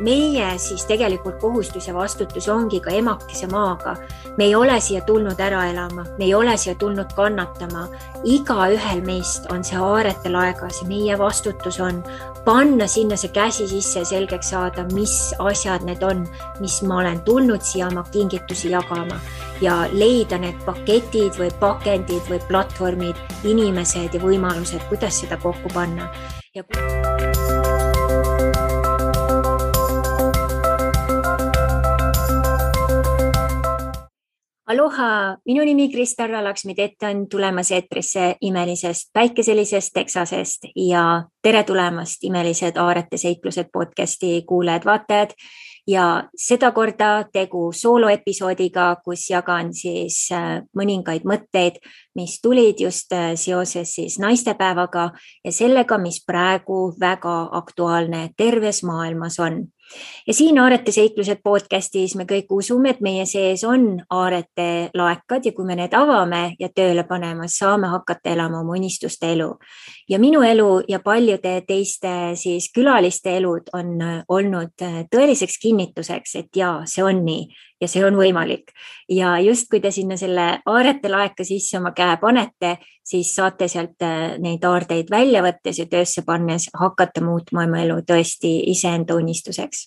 meie siis tegelikult kohustus ja vastutus ongi ka emakese maaga. me ei ole siia tulnud ära elama, me ei ole siia tulnud kannatama. igaühel meist on see haarete laegas ja meie vastutus on panna sinna see käsi sisse ja selgeks saada, mis asjad need on, mis ma olen tulnud siia oma kingitusi jagama ja leida need paketid või pakendid või platvormid, inimesed ja võimalused, kuidas seda kokku panna ja Aloha, minu nimi Krista Arra-Laksmid, ette on tulemas eetrisse imelisest päikeselisest Texasest ja tere tulemast, imelised Aarete seiklused podcasti kuulajad-vaatajad. ja sedakorda tegu sooloepisoodiga, kus jagan siis äh, mõningaid mõtteid, mis tulid just äh, seoses siis naistepäevaga ja sellega, mis praegu väga aktuaalne terves maailmas on ja siin Aarete seiklused podcastis me kõik usume, et meie sees on aarete laekad ja kui me need avame ja tööle paneme, saame hakata elama oma unistuste elu. ja minu elu ja paljude teiste siis külaliste elud on olnud tõeliseks kinnituseks, et jaa, see on nii ja see on võimalik. ja just, kui te sinna selle aarete laeka sisse oma käe panete, siis saate sealt äh, neid aardeid välja võttes ja töösse pannes hakata muutma oma elu tõesti iseenda unistuseks.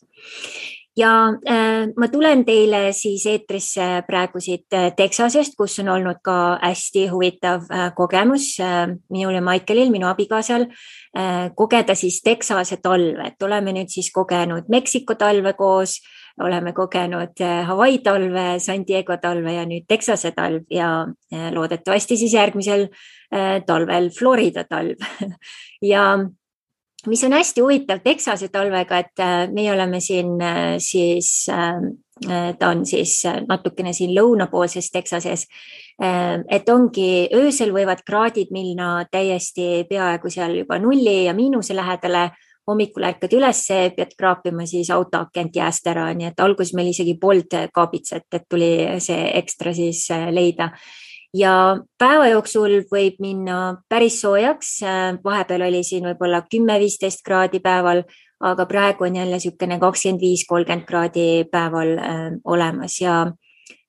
Ja äh, ma tulen teile siis eetrisse praegu siit äh, Texasest, kus on olnud ka hästi huvitav äh, kogemus äh, minul ja Maikelil, minu abikaasal äh,, kogeda siis Texase talve, et oleme nüüd siis kogenud Meksiko talve koos äh, oleme kogenud eh, Hawaii talve, San Diego talve ja nüüd Texase talv ja eh, loodetavasti siis järgmisel eh, talvel Florida talv ja mis on hästi huvitav Texase talvega, et meie oleme siin siis, ta on siis natukene siin lõunapoolses Texases. et ongi öösel võivad kraadid minna täiesti peaaegu seal juba nulli ja miinuse lähedale hommikul ärkad ülesse, pead kraapima siis auto akent jääst ära, nii et alguses meil isegi polnud kaabitset, et tuli see ekstra siis äh, leida. ja päeva jooksul võib minna päris soojaks, äh, vahepeal oli siin võib-olla kümme-viisteist kraadi päeval, aga praegu on jälle niisugune kakskümmend viis, kolmkümmend kraadi päeval äh, olemas ja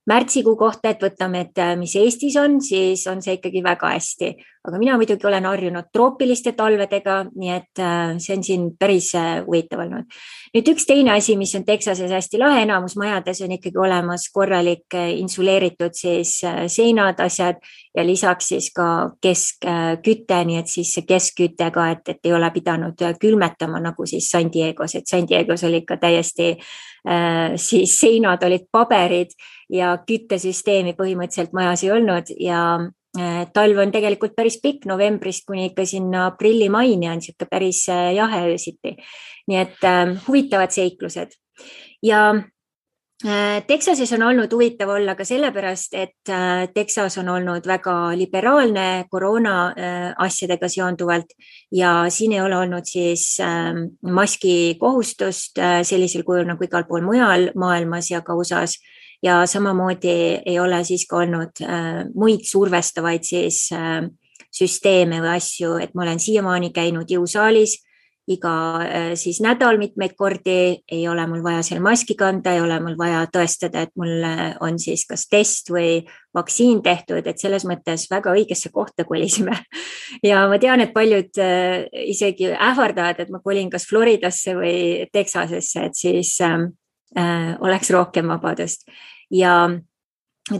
märtsikuu kohta, et võtame, et mis Eestis on, siis on see ikkagi väga hästi aga mina muidugi olen harjunud troopiliste talvedega, nii et äh, see on siin päris äh, huvitav olnud. nüüd üks teine asi, mis on Texases hästi lahe, enamus majades on ikkagi olemas korralik äh, insuleeritud siis seinad, asjad ja lisaks siis ka keskküte, nii et siis keskküte ka, et, et ei ole pidanud külmetama nagu siis San Diego's, et San Diego's oli ikka täiesti siis seinad olid paberid ja küttesüsteemi põhimõtteliselt majas ei olnud ja talv on tegelikult päris pikk, novembrist kuni ikka sinna aprilli-maini on niisugune päris äh, jahe öösiti. nii et äh, huvitavad seiklused. Ja äh, Texases on olnud huvitav olla ka sellepärast, et äh, Texas on olnud väga liberaalne koroona äh, asjadega seonduvalt. Ja siin ei ole olnud siis ähm, maski kohustust sellisel kujul nagu igal pool mujal maailmas ja ka USA-s ja samamoodi ei ole siis ka olnud äh, muid survestavaid siis äh, süsteeme või asju, et ma olen siiamaani käinud jõusaalis iga äh, siis nädal mitmeid kordi, ei ole mul vaja seal maski kanda, ei ole mul vaja tõestada, et mul on siis kas test või vaktsiin tehtud, et selles mõttes väga õigesse kohta kolisime. ja ma tean, et paljud isegi ähvardavad, et ma kolin kas Floridasse või Texasesse, et siis äh, oleks rohkem vabadust ja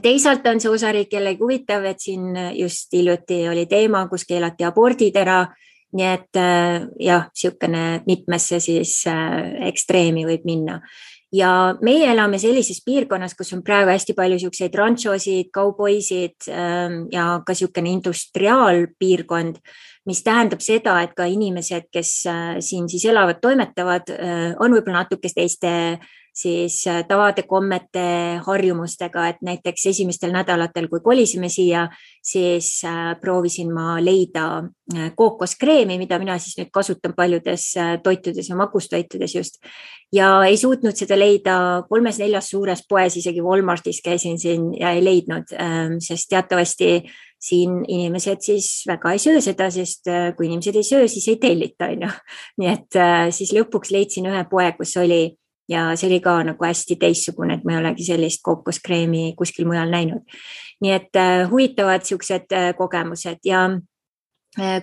teisalt on see osariik jällegi huvitav, et siin just hiljuti oli teema, kus keelati abordid ära. nii et äh, jah, niisugune mitmesse siis äh, ekstreemi võib minna ja meie elame sellises piirkonnas, kus on praegu hästi palju niisuguseid ranšosid, kauboisid ähm, ja ka niisugune industriaalpiirkond, mis tähendab seda, et ka inimesed, kes äh, siin siis elavad, toimetavad, on võib-olla natuke teiste siis äh, tavade, kommete, harjumustega, et näiteks esimestel nädalatel, kui kolisime siia, siis äh, proovisin ma leida äh, kookoskreemi, mida mina siis nüüd kasutan paljudes toitudes ja magustoitudes just. ja ei suutnud seda leida kolmes-neljas suures poes, isegi Walmartis käisin siin ja ei leidnud, ähm, sest teatavasti siin inimesed siis väga ei söö seda, sest kui inimesed ei söö, siis ei tellita, on ju. nii et siis lõpuks leidsin ühe poe, kus oli ja see oli ka nagu hästi teistsugune, et ma ei olegi sellist kookoskreemi kuskil mujal näinud. nii et huvitavad siuksed kogemused ja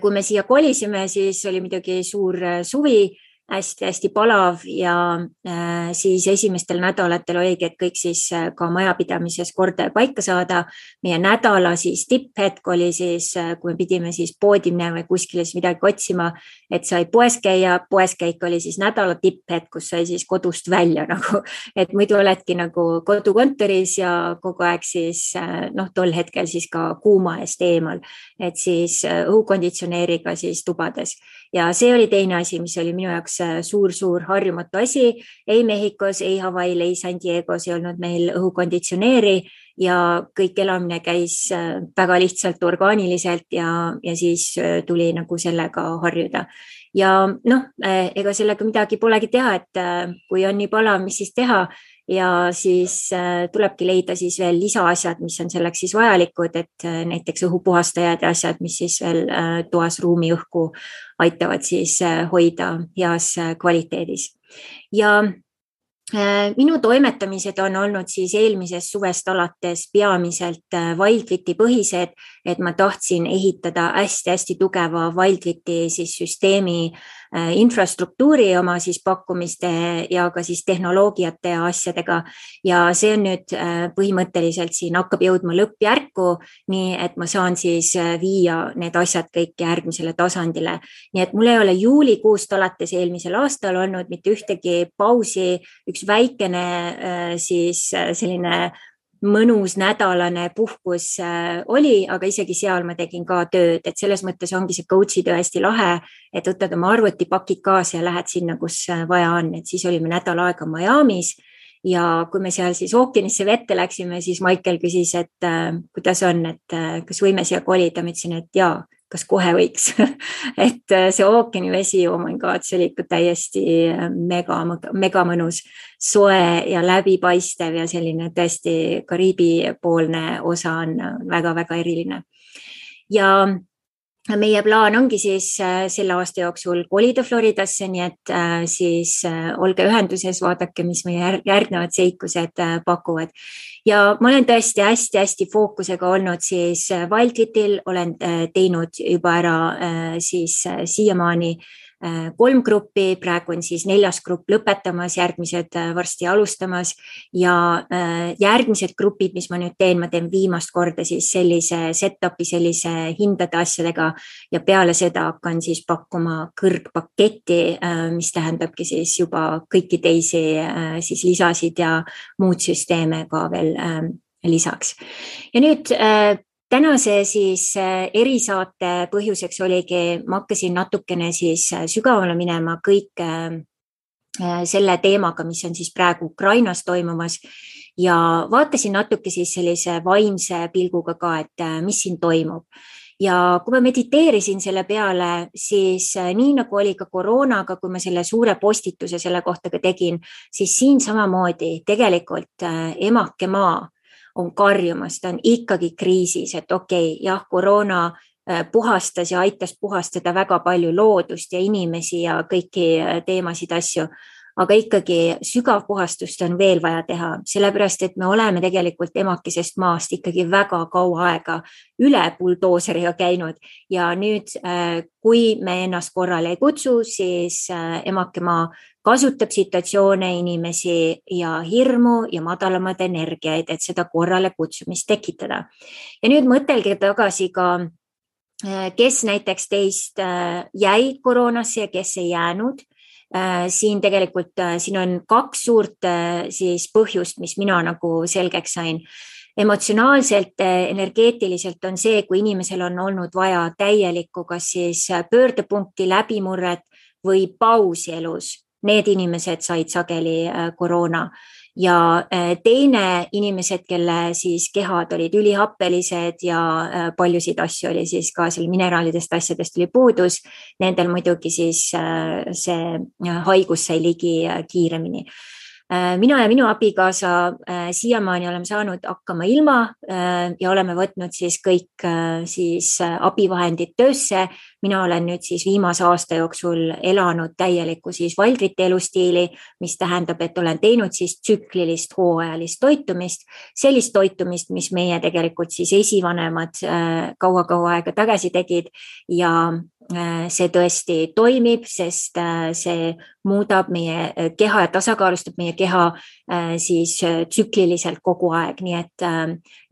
kui me siia kolisime, siis oli muidugi suur suvi hästi-hästi palav ja äh, siis esimestel nädalatel oligi, et kõik siis äh, ka majapidamises korda paika saada. meie nädala siis tipphetk oli siis, äh, kui me pidime siis poodi minema või kuskile siis midagi otsima, et sai poes käia, poes käik oli siis nädala tipphetk, kus sai siis kodust välja nagu, et muidu oledki nagu kodukontoris ja kogu aeg siis noh, tol hetkel siis ka kuuma eest eemal, et siis õhukonditsioneeriga siis tubades ja see oli teine asi, mis oli minu jaoks suur-suur harjumatu asi. ei Mehhikos, ei Hawaii'l, ei San Diego's ei olnud meil õhukonditsioneeri ja kõik elamine käis äh, väga lihtsalt orgaaniliselt ja, ja siis äh, tuli nagu sellega harjuda. ja noh, äh, ega sellega midagi polegi teha, et kui on nii palav, mis siis teha ja siis tulebki leida siis veel lisaasjad, mis on selleks siis vajalikud, et näiteks õhupuhastajad ja asjad, mis siis veel toas ruumi õhku aitavad siis äh, hoida heas äh, kvaliteedis. ja äh, minu toimetamised on olnud siis eelmisest suvest alates peamiselt Wildliti põhised, et ma tahtsin ehitada hästi-hästi tugeva Wildliti siis süsteemi Äh, infrastruktuuri oma siis pakkumiste ja ka siis tehnoloogiate ja asjadega. ja see on nüüd äh, põhimõtteliselt siin hakkab jõudma lõppjärku, nii et ma saan siis äh, viia need asjad kõik järgmisele tasandile. nii et mul ei ole juulikuust alates eelmisel aastal olnud mitte ühtegi pausi, üks väikene siis selline mõnus nädalane puhkus äh, oli, aga isegi seal ma tegin ka tööd, et selles mõttes ongi see coach'i töö hästi lahe, et võtad oma arvutipakid kaasa ja lähed sinna, kus äh, vaja on, et siis olime nädal aega Miami's ja kui me seal siis ookeanisse vette läksime, siis Maicel küsis, et äh, kuidas on, et äh, kas võime siia kolida, ma ütlesin, et jaa kas kohe võiks et äh, see ookeanivesi, oh my god, see oli ikka täiesti äh, mega, mega mõnus, soe ja läbipaistev ja selline tõesti Kariibi poolne osa on väga-väga eriline. ja meie plaan ongi siis äh, selle aasta jooksul kolida Floridasse, nii et äh, siis äh, olge ühenduses, vaadake, mis meie järgnevad seikused pakuvad. ja ma olen tõesti hästi-hästi fookusega olnud siis Wildlitil, olen teinud juba ära siis siiamaani Äh, kolm gruppi, praegu on siis neljas grupp lõpetamas, järgmised äh, varsti alustamas ja äh, järgmised grupid, mis ma nüüd teen, ma teen viimast korda siis sellise setup'i, sellise hindade asjadega ja peale seda hakkan siis pakkuma kõrgpaketti, mis tähendabki siis juba kõiki teisi siis lisasid ja muud süsteeme ka veel lisaks. ja nüüd tänase siis äh, erisaate põhjuseks oligi, ma hakkasin natukene siis äh, sügavale minema kõik äh, selle teemaga, mis on siis praegu Ukrainas toimumas. Ja vaatasin natuke siis sellise vaimse pilguga ka, et mis siin toimub. Ja kui ma mediteerisin selle peale, siis nii nagu oli ka koroonaga, kui ma selle suure postituse selle kohta ka tegin, siis siin samamoodi tegelikult emake maa on karjumas, ta on ikkagi kriisis, et okei okay,, jah, koroona äh, puhastas ja aitas puhastada väga palju loodust ja inimesi ja kõiki äh, teemasid, asju. aga ikkagi sügav puhastust on veel vaja teha, sellepärast et me oleme tegelikult emakesest maast ikkagi väga kaua aega üle buldooseriga käinud ja nüüd, äh, kui me ennast korrale ei kutsu, siis emake maa kasutab situatsioone, inimesi ja hirmu ja madalamaid energiaid, et seda korrale kutsumist tekitada. ja nüüd mõtelge tagasi ka, äh, kes näiteks teist äh, jäi koroonasse ja kes ei jäänud äh, siin tegelikult, siin on kaks suurt siis põhjust, mis mina nagu selgeks sain. emotsionaalselt, energeetiliselt on see, kui inimesel on olnud vaja täielikku, kas siis pöördepunkti, läbimurret või pausi elus need inimesed said sageli äh, koroona ja äh, teine inimesed, kelle siis kehad olid ülihappelised ja äh, paljusid asju oli siis ka seal mineraalidest, asjadest oli puudus. Nendel muidugi siis see haigus sai ligi kiiremini mina ja minu abikaasa äh, siiamaani oleme saanud hakkama ilma äh, ja oleme võtnud siis kõik siis abivahendid töösse. mina olen nüüd siis viimase aasta jooksul elanud täielikku siis valdrite elustiili, mis tähendab, et olen teinud siis tsüklilist hooajalist toitumist, sellist toitumist, mis meie tegelikult siis esivanemad kaua-kaua aega tagasi tegid ja Äh, see tõesti toimib, sest äh, see muudab meie äh, keha ja tasakaalustab meie keha siis tsükliliselt kogu aeg, nii et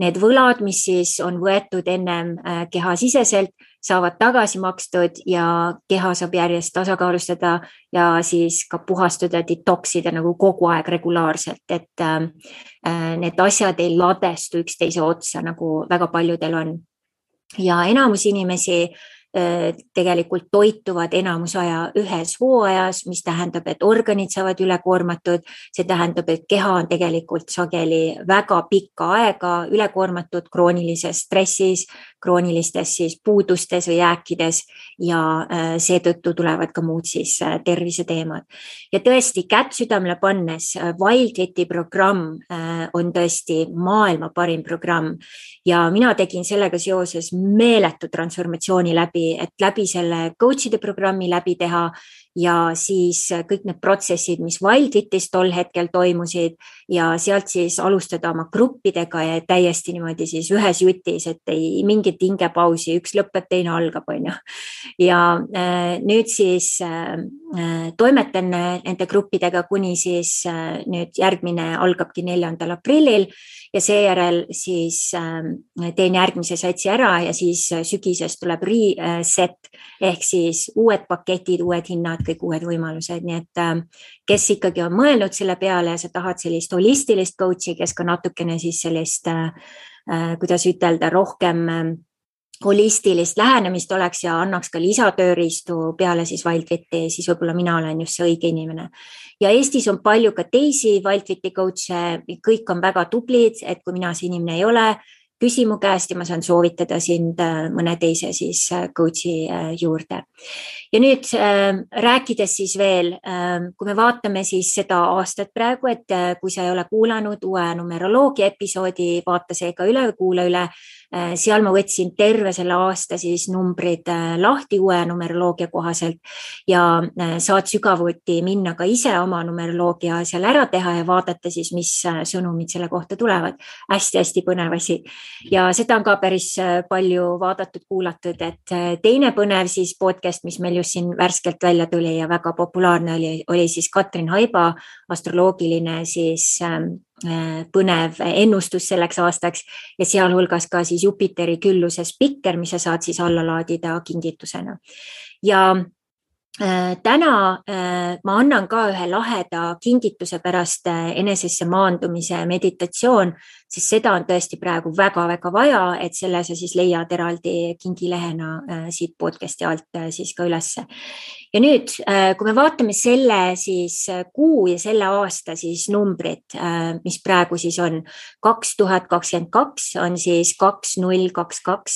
need võlad, mis siis on võetud ennem kehasiseselt, saavad tagasi makstud ja keha saab järjest tasakaalustada ja siis ka puhastuda, detoksida nagu kogu aeg regulaarselt, et need asjad ei ladestu üksteise otsa, nagu väga paljudel on. ja enamus inimesi äh, Äh, tegelikult toituvad enamus aja ühes hooajas, mis tähendab, et organid saavad ülekoormatud. see tähendab, et keha on tegelikult sageli väga pikka aega ülekoormatud kroonilises stressis, kroonilistes siis puudustes või jääkides ja äh, seetõttu tulevad ka muud siis äh, terviseteemad. ja tõesti kätt südamele pannes, Wildriti programm on tõesti maailma parim programm ja mina tegin sellega seoses meeletu transformatsiooni läbi, et läbi selle coach'ide programmi läbi teha ja siis kõik need protsessid, mis Wildfitis tol hetkel toimusid ja sealt siis alustada oma gruppidega ja täiesti niimoodi siis ühes jutis, et ei mingit hingepausi, üks lõpeb, teine algab, on ju. ja äh, nüüd siis äh, äh toimetan nende gruppidega kuni siis äh, nüüd järgmine algabki neljandal aprillil ja seejärel siis äh, teen järgmise satsi ära ja siis äh, sügisest tuleb reset ehk siis uued paketid, uued hinnad, kõik uued võimalused, nii et äh, kes ikkagi on mõelnud selle peale ja sa tahad sellist holistilist coach'i, kes ka natukene siis sellist, kuidas ütelda, rohkem holistilist lähenemist oleks ja annaks ka lisatööriistu peale siis Wildfiti, siis võib-olla mina olen just see õige inimene. ja Eestis on palju ka teisi Wildfiti coach'e, kõik on väga tublid, et kui mina see inimene ei ole, küsi mu käest ja ma saan soovitada sind äh, mõne teise siis äh, coach'i äh, juurde. ja nüüd rääkides siis veel, kui me vaatame siis seda aastat praegu, et kui sa ei ole kuulanud uue numeroloogia episoodi, vaata see ka üle, kuula üle seal ma võtsin terve selle aasta siis numbrid äh, lahti uue numeroloogia kohaselt ja äh, saad sügavuti minna ka ise oma numeroloogia seal ära teha ja vaadata siis, mis sõnumid selle kohta tulevad hästi,. hästi-hästi põnev asi ja seda on ka päris palju vaadatud-kuulatud, et teine põnev siis podcast, mis meil just siin värskelt välja tuli ja väga populaarne oli, oli siis Katrin Haiba astroloogiline siis ähm, Äh, põnev ennustus selleks aastaks ja sealhulgas ka siis Jupiteri külluse spikker, mis sa saad siis alla laadida kingitusena. ja äh, täna äh, ma annan ka ühe laheda kingituse pärast enesesse maandumise meditatsioon, sest seda on tõesti praegu väga-väga vaja, et selle sa siis leiad eraldi kingilehena siit podcast'i alt siis ka ülesse ja nüüd, äh, kui me vaatame selle siis äh, kuu ja selle aasta siis numbrid, äh, mis praegu siis on kaks tuhat kakskümmend kaks on siis kaks, null, kaks, kaks,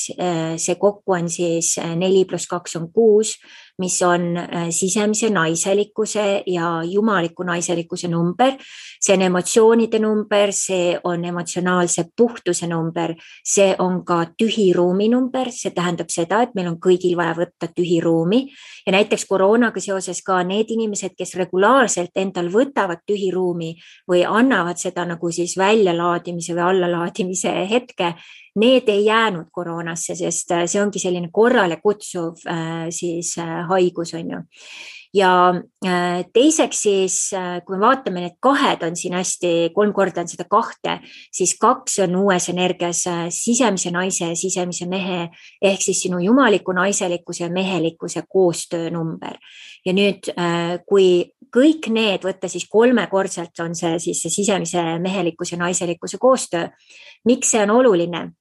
see kokku on siis neli pluss kaks on kuus mis on sisemise naiselikkuse ja jumaliku naiselikkuse number. see on emotsioonide number, see on emotsionaalse puhtuse number, see on ka tühi ruumi number, see tähendab seda, et meil on kõigil vaja võtta tühi ruumi. Ja näiteks koroonaga seoses ka need inimesed, kes regulaarselt endal võtavad tühi ruumi või annavad seda nagu siis väljalaadimise või allalaadimise hetke, need ei jäänud koroonasse, sest äh, see ongi selline korrale kutsuv äh, siis äh, haigus, on ju ja teiseks siis, kui me vaatame, need kahed on siin hästi, kolm korda on seda kahte, siis kaks on uues energias sisemise naise ja sisemise mehe ehk siis sinu jumaliku naiselikkuse ja mehelikkuse koostöönumber. ja nüüd, kui kõik need võtta, siis kolmekordselt on see siis see sisemise mehelikkuse naiselikkuse koostöö. miks see on oluline?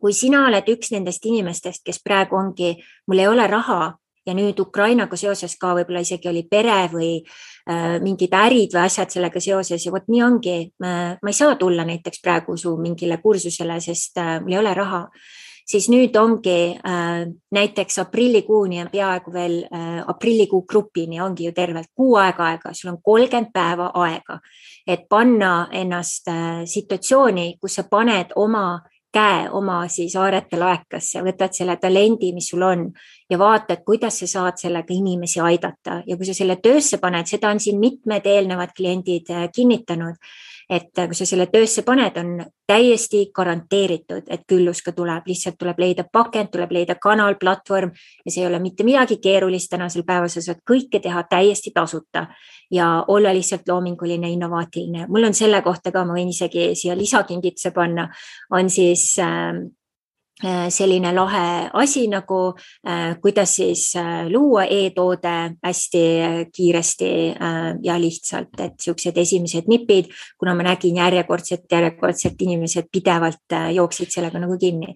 kui sina oled üks nendest inimestest, kes praegu ongi, mul ei ole raha ja nüüd Ukrainaga seoses ka võib-olla isegi oli pere või äh, mingid ärid või asjad sellega seoses ja vot nii ongi. ma ei saa tulla näiteks praegu su mingile kursusele, sest äh, mul ei ole raha siis nüüd ongi äh, näiteks aprillikuuni on peaaegu veel äh, aprillikuu grupini ongi ju tervelt kuu aega aega, sul on kolmkümmend päeva aega, et panna ennast äh, situatsiooni, kus sa paned oma käe oma siis aarete laekasse, võtad selle talendi, mis sul on ja vaatad, kuidas sa saad sellega inimesi aidata. Ja kui sa selle töösse paned, seda on siin mitmed eelnevad kliendid äh, kinnitanud et kui sa selle töösse paned, on täiesti garanteeritud, et küllus ka tuleb, lihtsalt tuleb leida pakend, tuleb leida kanal, platvorm ja see ei ole mitte midagi keerulist. Tänasel päeval, sa saad kõike teha täiesti tasuta ja olla lihtsalt loominguline, innovaatiline. mul on selle kohta ka, ma võin isegi siia lisakingituse panna, on siis äh, Äh, selline lahe asi nagu äh, kuidas siis äh, luua e-toode hästi kiiresti ja lihtsalt, et siuksed esimesed nipid, kuna ma nägin järjekordselt, järjekordselt inimesed pidevalt jooksid sellega nagu kinni.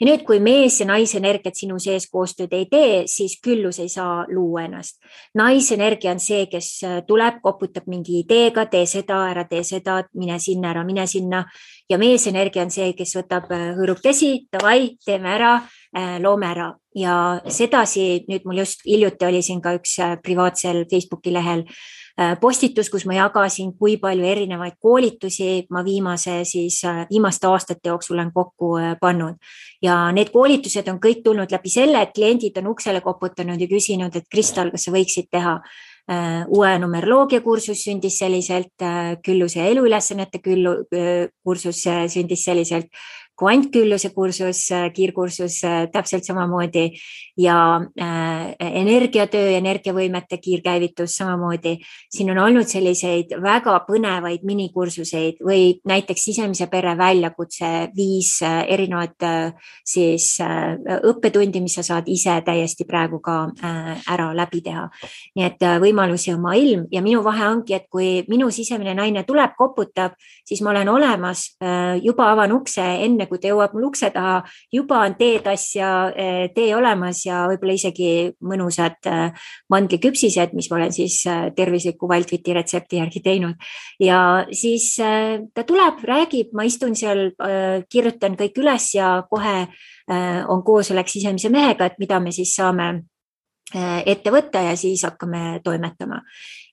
ja nüüd, kui mees ja naisenergiat sinu sees koostööd ei tee, siis küllus ei saa luua ennast. naisenergia on see, kes tuleb, koputab mingi ideega, tee seda, ära tee seda, mine sinna, ära mine sinna ja meesenergia on see, kes võtab hõõrub käsi, davai teeme ära, äh, loome ära ja sedasi nüüd mul just hiljuti oli siin ka üks äh, privaatsel Facebooki lehel äh, postitus, kus ma jagasin, kui palju erinevaid koolitusi ma viimase siis, viimaste aastate jooksul olen kokku pannud. ja need koolitused on kõik tulnud läbi selle, et kliendid on uksele koputanud ja küsinud, et Kristal, kas sa võiksid teha uue numeroloogia kursus sündis selliselt, külluse eluülesannete küllu, kursus sündis selliselt kvantkülluse kursus, kiirkursus täpselt samamoodi ja äh, energiatöö, energiavõimete kiirkäivitus samamoodi. siin on olnud selliseid väga põnevaid minikursuseid või näiteks sisemise pere väljakutse, viis äh, erinevat äh, siis äh, õppetundi, mis sa saad ise täiesti praegu ka äh, ära läbi teha. nii et äh, võimalusi on maailm ja minu vahe ongi, et kui minu sisemine naine tuleb, koputab, siis ma olen olemas, juba avan ukse enne kui ta jõuab mul ukse taha, juba on teetass ja eh, tee olemas ja võib-olla isegi mõnusad eh, mandliküpsised, mis ma olen siis eh, tervisliku Wildfiti retsepti järgi teinud. ja siis ta tuleb, räägib, ma istun seal, kirjutan kõik üles ja kohe on koosolek sisemise mehega, et mida me siis saame ette võtta ja siis hakkame toimetama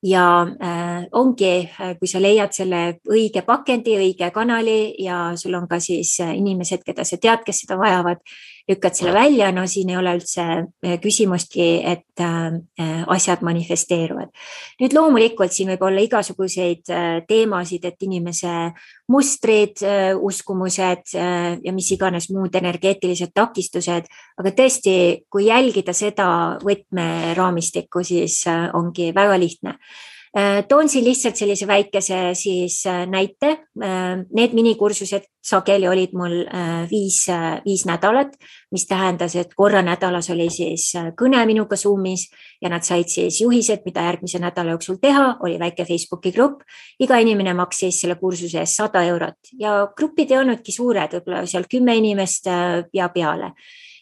ja äh, ongi, äh, kui sa leiad selle õige pakendi, õige kanali ja sul on ka siis äh, inimesed, keda sa tead, kes seda vajavad, lükkad selle välja, no siin ei ole üldse äh, küsimustki, et äh, asjad manifesteeruvad. nüüd loomulikult siin võib olla igasuguseid teemasid, et inimese mustrid, uskumused ja mis iganes muud energeetilised takistused, aga tõesti, kui jälgida seda võtmeraamistikku, siis ongi väga lihtne toon siin lihtsalt sellise väikese siis äh, näite. Äh, need minikursused sageli olid mul viis, viis nädalat, mis tähendas, et korra nädalas oli siis kõne minuga Zoomis ja nad said siis juhised, mida järgmise nädala jooksul teha, oli väike Facebooki grupp. iga inimene maksis selle kursuse eest sada eurot ja grupid ei olnudki suured, võib-olla seal kümme inimest ja peale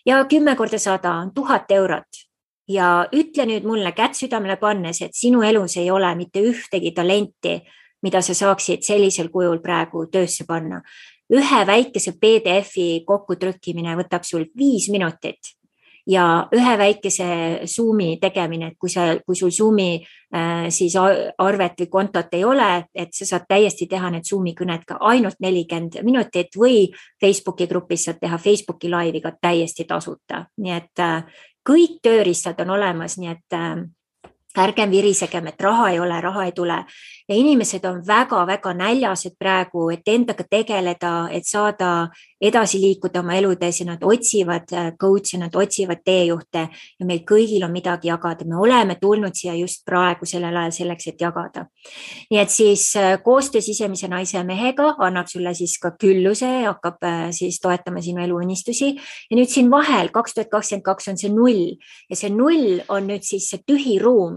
ja kümme korda sada on tuhat eurot ja ütle nüüd mulle kätt südamele pannes, et sinu elus ei ole mitte ühtegi talenti, mida sa saaksid sellisel kujul praegu töösse panna. ühe väikese PDF-i kokkutrükkimine võtab sul viis minutit ja ühe väikese Zoomi tegemine, et kui sa, kui sul Zoomi äh, siis arvet või kontot ei ole, et sa saad täiesti teha need Zoomi kõned ka ainult nelikümmend minutit või Facebooki grupis saad teha Facebooki laivi ka täiesti tasuta, nii et äh, kõik tööriistad on olemas, nii et äh, ärgem virisegem, et raha ei ole, raha ei tule ja inimesed on väga-väga näljased praegu, et endaga tegeleda, et saada edasi liikuda oma eludes ja nad otsivad äh, coach'e, nad otsivad teejuhte ja meil kõigil on midagi jagada. me oleme tulnud siia just praegu sellel ajal selleks, et jagada. nii et siis äh, koostöö sisemise naise ja mehega annab sulle siis ka külluse ja hakkab äh, siis toetama sinu eluunistusi. ja nüüd siin vahel kaks tuhat kakskümmend kaks on see null ja see null on nüüd siis see tühi ruum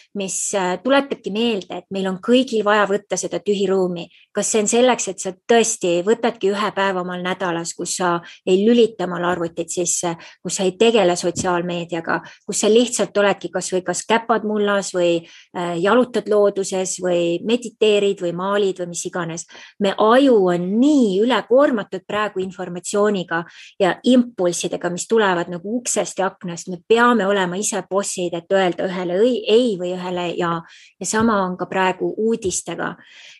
mis äh, tuletabki meelde, et meil on kõigil vaja võtta seda tühiruumi. kas see on selleks, et sa tõesti võtadki ühe päeva omal nädalas, kus sa ei lülita omal arvutit sisse, kus sa ei tegele sotsiaalmeediaga, kus sa lihtsalt oledki kasvõi kas käpad mullas või äh, jalutad looduses või mediteerid või maalid või mis iganes. me aju on nii ülekoormatud praegu informatsiooniga ja impulssidega, mis tulevad nagu uksest ja aknast, me peame olema ise bossid, et öelda ühele ei või ühele ja, ja sama on ka praegu uudistega.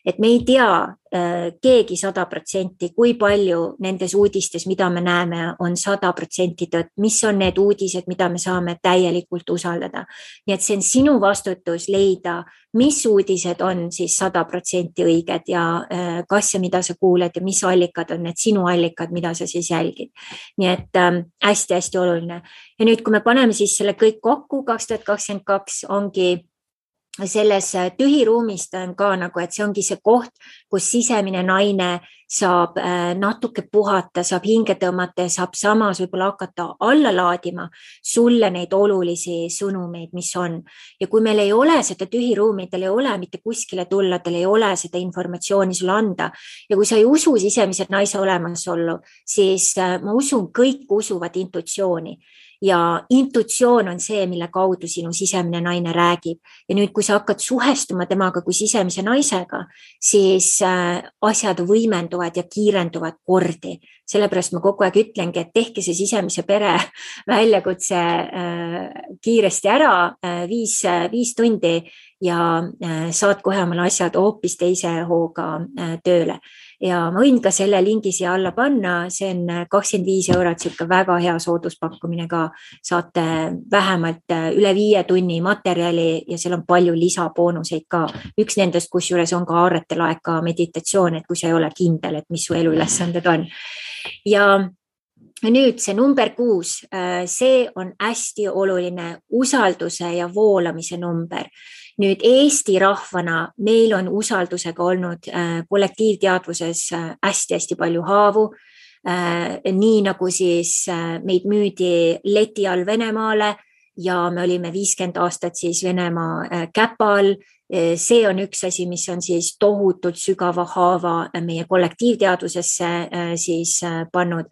et me ei tea äh, keegi sada protsenti, kui palju nendes uudistes, mida me näeme, on sada protsenti tõtt, mis on need uudised, mida me saame täielikult usaldada. nii et see on sinu vastutus leida, mis uudised on siis sada protsenti õiged ja äh, kas ja mida sa kuuled ja mis allikad on need sinu allikad, mida sa siis jälgid. nii et hästi-hästi ähm, oluline ja nüüd, kui me paneme siis selle kõik kokku, kaks tuhat kakskümmend kaks ongi selles tühiruumis ta on ka nagu, et see ongi see koht, kus sisemine naine saab äh, natuke puhata, saab hinge tõmmata ja saab samas võib-olla hakata alla laadima sulle neid olulisi sõnumeid, mis on. ja kui meil ei ole seda tühiruumi, tal ei ole mitte kuskile tulla, tal ei ole seda informatsiooni sulle anda ja kui sa ei usu sisemise naise olemasolu, siis äh, ma usun, kõik usuvad intuitsiooni ja intuitsioon on see, mille kaudu sinu sisemine naine räägib. ja nüüd, kui sa hakkad suhestuma temaga kui sisemise naisega, siis äh, asjad võimenduvad ja kiirenduvad kordi. sellepärast ma kogu aeg ütlengi, et tehke see sisemise pere väljakutse äh, kiiresti ära, äh, viis, viis tundi ja saad kohe omale asjad hoopis teise hooga tööle ja ma võin ka selle lingi siia alla panna, see on kakskümmend viis eurot, sihuke väga hea sooduspakkumine ka. saate vähemalt äh, üle viie tunni materjali ja seal on palju lisaboonuseid ka. üks nendest kusjuures on ka aarretelaeka meditatsioon, et kui sa ei ole kindel, et mis su eluülesanded on. ja nüüd see number kuus, äh, see on hästi oluline usalduse ja voolamise number nüüd Eesti rahvana, meil on usaldusega olnud äh, kollektiivteadvuses hästi-hästi äh, palju haavu. Äh, nii nagu siis meid müüdi leti all Venemaale ja me olime viiskümmend aastat siis Venemaa käpa all see on üks asi, mis on siis tohutult sügava haava meie kollektiivteadvusesse siis pannud.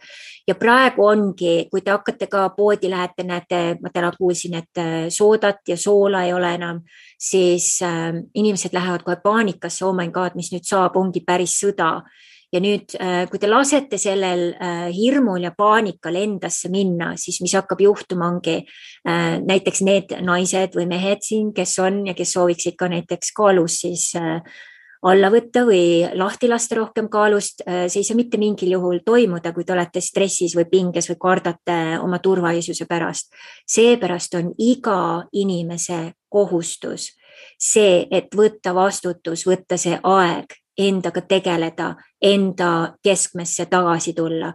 ja praegu ongi, kui te hakkate ka poodi lähete, näete, ma täna kuulsin, et soodat ja soola ei ole enam, siis inimesed lähevad kohe paanikasse, oh my god, mis nüüd saab, ongi päris sõda ja nüüd, äh, kui te lasete sellel äh, hirmul ja paanikal endasse minna, siis mis hakkab juhtuma, ongi äh, näiteks need naised või mehed siin, kes on ja kes sooviksid ka näiteks kaalus siis alla võtta või lahti lasta rohkem kaalust, see ei saa mitte mingil juhul toimuda, kui te olete stressis või pinges või kardate oma turvalisuse pärast. seepärast on iga inimese kohustus see, et võtta vastutus, võtta see aeg endaga tegeleda, enda keskmesse tagasi tulla,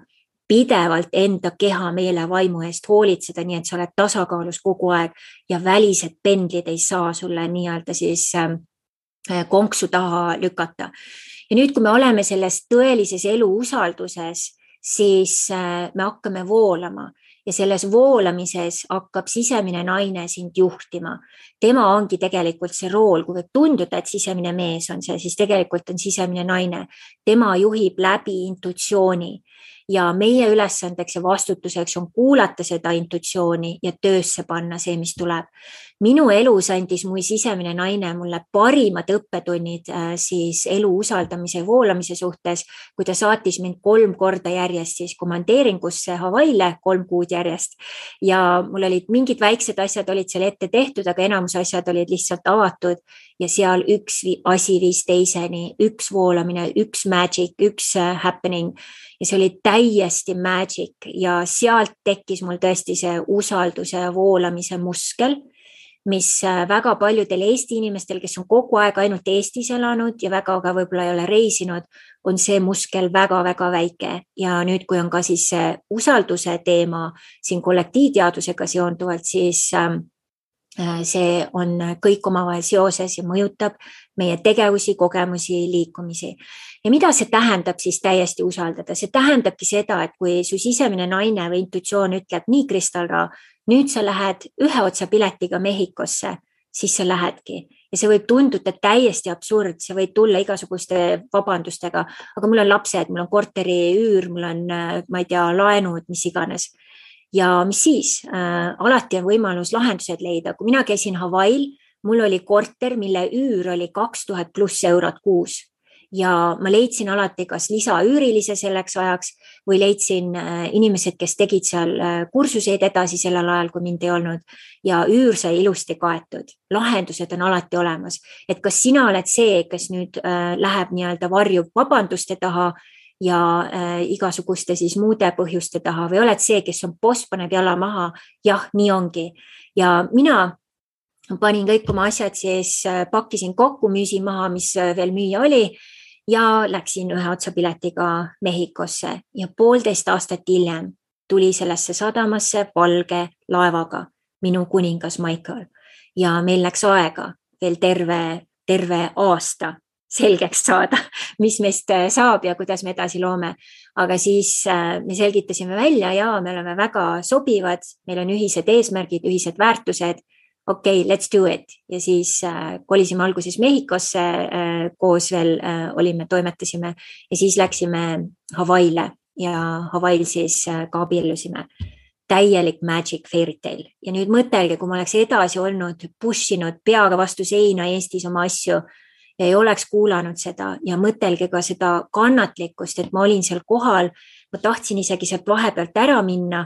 pidevalt enda keha, meele, vaimu eest hoolitseda, nii et sa oled tasakaalus kogu aeg ja välised pendlid ei saa sulle nii-öelda siis ähm, äh, konksu taha lükata. ja nüüd, kui me oleme selles tõelises elu usalduses, siis äh, me hakkame voolama ja selles voolamises hakkab sisemine naine sind juhtima. tema ongi tegelikult see rool, kui võib tunduda, et sisemine mees on see, siis tegelikult on sisemine naine. tema juhib läbi intuitsiooni ja meie ülesandeks ja vastutuseks on kuulata seda intuitsiooni ja töösse panna see, mis tuleb. Minu elus andis mu sisemine naine mulle parimad õppetunnid äh, siis elu usaldamise ja voolamise suhtes, kui ta saatis mind kolm korda järjest siis komandeeringusse Hawaii'le kolm kuud järjest. Ja mul olid mingid väiksed asjad olid seal ette tehtud, aga enamus asjad olid lihtsalt avatud. Ja seal üks asi viis teiseni, üks voolamine, üks magic, üks äh, happening. Ja see oli täiesti magic. Ja sealt tekkis mul tõesti see usalduse voolamise muskel, mis äh, väga paljudel Eesti inimestel, kes on kogu aeg ainult Eestis elanud ja väga ka võib-olla ei ole reisinud, on see muskel väga-väga väike. Ja nüüd, kui on ka siis see usalduse teema siin kollektiivteadusega seonduvalt, siis ähm, äh, see on kõik omavahel seoses ja mõjutab meie tegevusi, kogemusi, liikumisi. Ja mida see tähendab siis täiesti usaldada, see tähendabki seda, et kui su sisemine naine või intuitsioon ütleb nii, Kristalra, nüüd sa lähed ühe otsa piletiga Mehhikosse, siis sa lähedki. Ja see võib tunduda täiesti absurd, sa võid tulla igasuguste vabandustega, aga mul on lapsed, mul on korteriüür, mul on, ma ei tea, laenud, mis iganes. ja mis siis? Äh,, alati on võimalus lahendused leida, kui mina käisin Hawaii'l, mul oli korter, mille üür oli kaks tuhat pluss eurot kuus ja ma leidsin alati kas lisaüürilise selleks ajaks või leidsin äh, inimesed, kes tegid seal äh, kursuseid edasi sellel ajal, kui mind ei olnud ja üür sai ilusti kaetud. lahendused on alati olemas, et kas sina oled see, kes nüüd äh, läheb nii-öelda varjub vabanduste taha ja igasuguste siis muude põhjuste taha või oled see, kes on boss, paneb jala maha. jah, nii ongi ja mina panin kõik oma asjad siis, pakkisin kokku, müüsin maha, mis veel müüa oli ja läksin ühe otsapiletiga Mehhikosse ja poolteist aastat hiljem tuli sellesse sadamasse valge laevaga minu kuningas Michael. Ja meil läks aega veel terve, terve aasta selgeks saada, mis meist saab ja kuidas me edasi loome. aga siis äh, me selgitasime välja ja me oleme väga sobivad, meil on ühised eesmärgid, ühised väärtused okei okay,, let's do it. Ja siis äh, kolisime alguses Mehhikosse äh, koos veel äh, olime, toimetasime. Ja siis läksime Hawaii'le ja Hawaii'l siis äh, ka abiellusime. täielik magic fairy tale. Ja nüüd mõtelge, kui ma oleks edasi olnud, push inud peaga vastu seina Eestis oma asju ja ei oleks kuulanud seda ja mõtelge ka seda kannatlikkust, et ma olin seal kohal, ma tahtsin isegi sealt vahepealt ära minna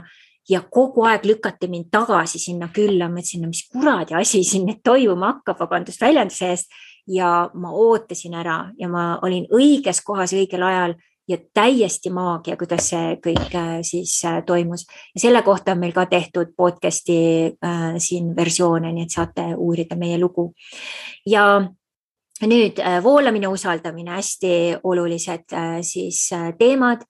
ja kogu aeg lükati mind tagasi sinna külla, ma mõtlesin, no mis kuradi asi siin nüüd toimuma hakkab, vabandust väljenduse eest. ja ma ootasin ära ja ma olin õiges kohas õigel ajal ja täiesti maagia, kuidas see kõik äh, siis äh, toimus. ja selle kohta on meil ka tehtud podcast'i äh, siin versioone, nii et saate uurida meie lugu. ja nüüd äh, voolamine, usaldamine, hästi olulised äh, siis äh, teemad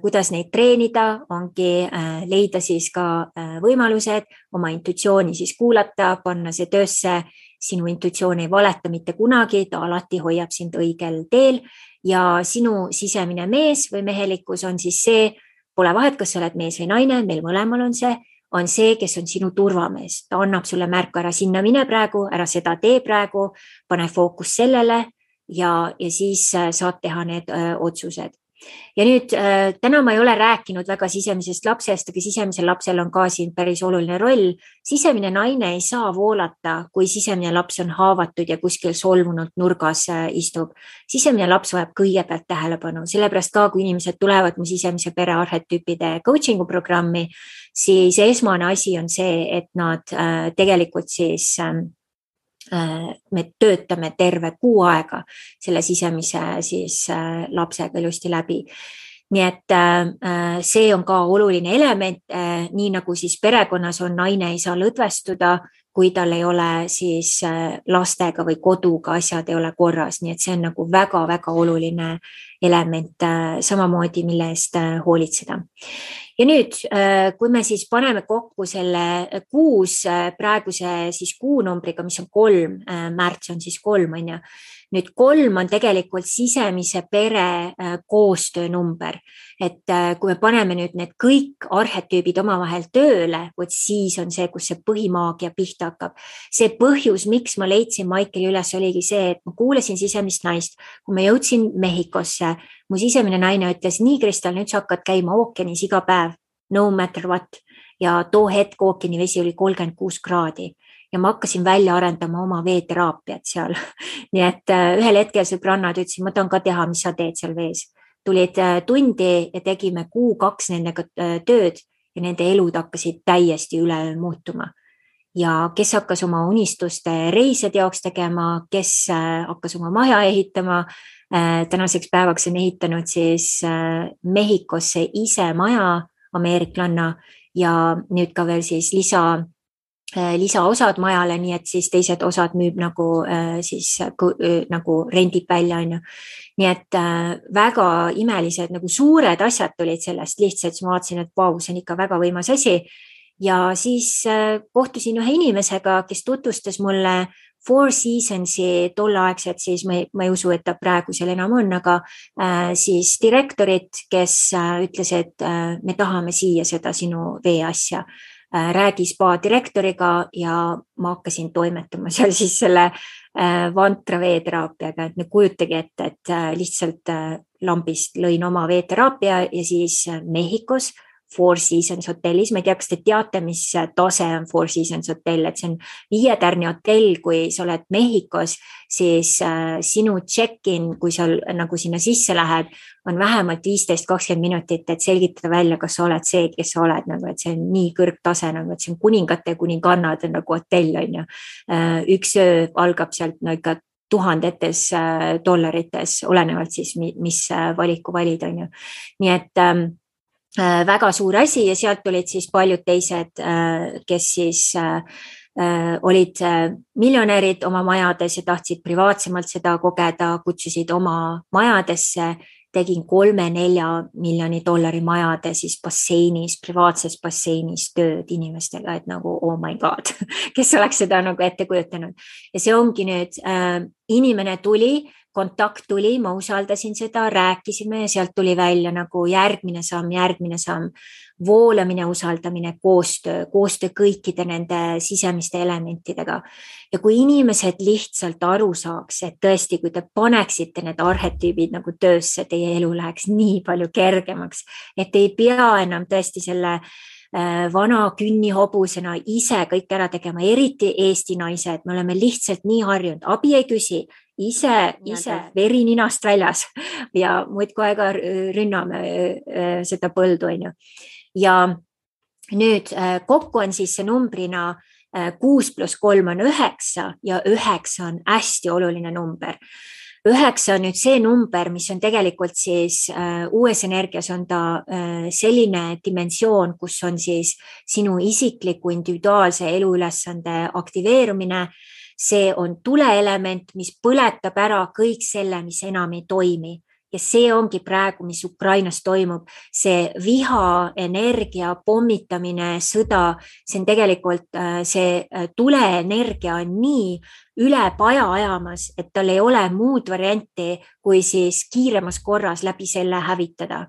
kuidas neid treenida, ongi äh, leida siis ka äh, võimalused oma intuitsiooni siis kuulata, panna see töösse. sinu intuitsioon ei valeta mitte kunagi, ta alati hoiab sind õigel teel. Ja sinu sisemine mees või mehelikkus on siis see, pole vahet, kas sa oled mees või naine, meil mõlemal on see, on see, kes on sinu turvamees, ta annab sulle märku, ära sinna mine praegu, ära seda tee praegu, pane fookus sellele. Ja, ja siis saad teha need öö, otsused ja nüüd äh, täna ma ei ole rääkinud väga sisemisest lapsest, aga sisemisel lapsel on ka siin päris oluline roll. sisemine naine ei saa voolata, kui sisemine laps on haavatud ja kuskil solvunult nurgas äh, istub. sisemine laps vajab kõigepealt tähelepanu, sellepärast ka kui inimesed tulevad mu sisemise pere arhetüüpide coaching'u programmi, siis esmane asi on see, et nad äh, tegelikult siis Äh, me töötame terve kuu aega selle sisemise siis äh, lapsega ilusti läbi. nii et äh, see on ka oluline element, nii nagu siis perekonnas on, naine ei saa lõdvestuda, kui tal ei ole siis lastega või koduga asjad ei ole korras, nii et see on nagu väga-väga oluline element samamoodi, mille eest hoolitseda ja nüüd, äh, kui me siis paneme kokku selle kuus äh, praeguse siis kuunumbriga, mis on kolm, äh, märts on siis kolm, on ju. Nüüd kolm on tegelikult sisemise pere koostöönumber, et kui me paneme nüüd need kõik arhetüübid omavahel tööle, vot siis on see, kus see põhimaagia pihta hakkab. see põhjus, miks ma leidsin Maikeli üles, oligi see, et ma kuulasin sisemist naist, kui ma jõudsin Mehhikosse mu sisemine naine ütles, nii Kristel, nüüd sa hakkad käima ookeanis iga päev, no matter what. ja too hetk ookeani vesi oli kolmkümmend kuus kraadi ja ma hakkasin välja arendama oma veeteraapiat seal nii et äh, ühel hetkel sõbrannad ütlesid, ma tahan ka teha, mis sa teed seal vees. tulid äh, tundi ja tegime kuu-kaks nendega äh, tööd ja nende elud hakkasid täiesti üleöö muutuma ja kes hakkas oma unistuste reise teoks tegema, kes hakkas oma maja ehitama tänaseks päevaks on ehitanud siis Mehhikosse ise maja, ameeriklanna ja nüüd ka veel siis lisa lisaosad majale, nii et siis teised osad müüb nagu siis nagu rendib välja, on ju. nii et väga imelised nagu suured asjad tulid sellest lihtsalt, siis ma vaatasin, et vau, see on ikka väga võimas asi. ja siis kohtusin ühe inimesega, kes tutvustas mulle Four Seasonsi tolleaegset, siis ma ei, ma ei usu, et ta praegu seal enam on, aga äh, siis direktorit, kes äh, ütles, et äh, me tahame siia seda sinu veeasja räägi spa direktoriga ja ma hakkasin toimetama seal siis selle vantra veeteraapiaga, et nüüd kujutage ette, et lihtsalt lambist lõin oma veeteraapia ja siis Mehhikos Four Seasons hotellis, ma ei tea, kas te teate, mis tase on Four Seasons hotell, et see on viietärni hotell, kui sa oled Mehhikos, siis äh, sinu check-in, kui sa nagu sinna sisse lähed, on vähemalt viisteist, kakskümmend minutit, et selgitada välja, kas sa oled see, kes sa oled nagu, et see on nii kõrgtase nagu, et see on kuningate ja kuningannad on nagu hotell on ju. Äh, üks öö algab sealt no ikka tuhandetes äh, dollarites, olenevalt siis, mis valiku valid, on ju. nii et ähm, Äh, väga suur asi ja sealt olid siis paljud teised, äh, kes siis äh, olid miljonärid oma majades ja tahtsid privaatsemalt seda kogeda, kutsusid oma majadesse tegin kolme-nelja miljoni dollari majade siis basseinis, privaatses basseinis tööd inimestega, et nagu oh my god, kes oleks seda nagu ette kujutanud. ja see ongi nüüd äh,, inimene tuli kontakt tuli, ma usaldasin seda, rääkisime ja sealt tuli välja nagu järgmine samm, järgmine samm, voolamine, usaldamine, koostöö, koostöö kõikide nende sisemiste elementidega. ja kui inimesed lihtsalt aru saaks, et tõesti, kui te paneksite need arhetüübid nagu töösse, teie elu läheks nii palju kergemaks, et ei pea enam tõesti selle äh, vana künnihobusena ise kõik ära tegema, eriti Eesti naised, me oleme lihtsalt nii harjunud, abi ei küsi, ise, ise veri ninast väljas ja muudkui aega rünname seda põldu, on ju. ja nüüd kokku on siis see numbrina kuus pluss kolm on üheksa ja üheksa on hästi oluline number üheksa on nüüd see number, mis on tegelikult siis äh, uues energias on ta äh, selline dimensioon, kus on siis sinu isikliku individuaalse eluülesande aktiveerumine äh, see on tuleelement, mis põletab ära kõik selle, mis enam ei toimi. Ja see ongi praegu, mis Ukrainas toimub, see viha, energia, pommitamine, sõda, see on tegelikult äh, see äh, tuleenergia on nii üle paja ajamas, et tal ei ole muud varianti, kui siis kiiremas korras läbi selle hävitada.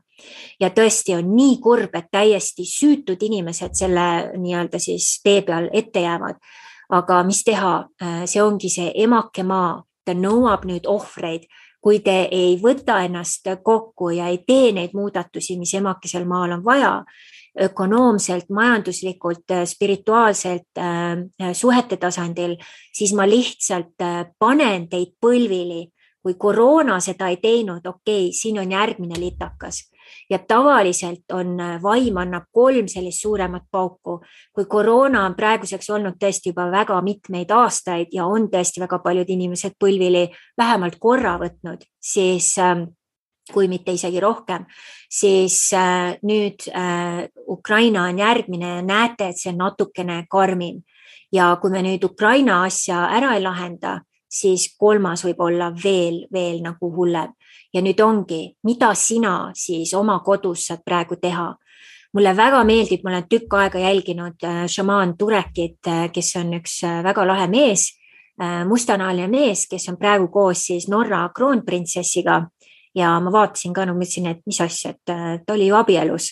ja tõesti on nii kurb, et täiesti süütud inimesed selle nii-öelda siis tee peal ette jäävad aga mis teha, äh, see ongi see emake maa, ta nõuab nüüd ohvreid. kui te ei võta ennast kokku ja ei tee neid muudatusi, mis emakesel maal on vaja, ökonoomselt, majanduslikult, äh, spirituaalselt, äh, suhete tasandil, siis ma lihtsalt panen teid põlvili. kui koroona seda ei teinud, okei okay,, siin on järgmine litakas ja tavaliselt on äh, vaim annab kolm sellist suuremat pauku. kui koroona on praeguseks olnud tõesti juba väga mitmeid aastaid ja on tõesti väga paljud inimesed põlvili vähemalt korra võtnud, siis ähm, kui mitte isegi rohkem, siis äh, nüüd äh, Ukraina on järgmine ja näete, et see on natukene karmim. ja kui me nüüd Ukraina asja ära ei lahenda, siis kolmas võib olla veel, veel nagu hullem ja nüüd ongi, mida sina siis oma kodus saad praegu teha. mulle väga meeldib, ma olen tükk aega jälginud äh, šamaan Turekit, äh, kes on üks äh, väga lahe mees, mustanahaline mees, kes on praegu koos siis Norra kroonprintsessiga. Ja ma vaatasin ka, no mõtlesin, et mis asja, et ta oli ju abielus.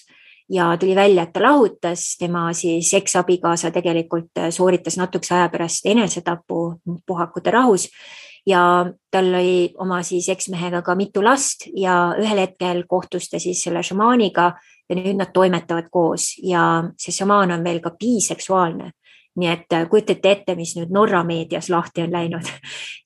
Ja tuli välja, et ta lahutas, tema siis eksabikaasa tegelikult sooritas natukese aja pärast enesetapu puhakute rahus ja tal oli oma siis eksmehega ka mitu last ja ühel hetkel kohtus ta siis selle šamaaniga ja nüüd nad toimetavad koos. Ja see šamaan on veel ka biseksuaalne nii et äh, kujutate ette, mis nüüd Norra meedias lahti on läinud.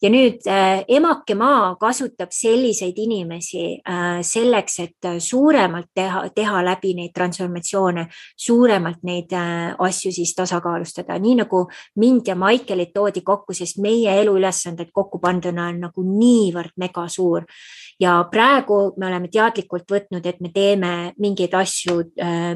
ja nüüd äh, emake maa kasutab selliseid inimesi äh, selleks, et suuremalt teha, teha läbi neid transformatsioone, suuremalt neid asju siis tasakaalustada, nii nagu mind ja Maikelit toodi kokku, sest meie eluülesanded kokku panduna on nagu niivõrd mega suur ja praegu me oleme teadlikult võtnud, et me teeme mingeid asju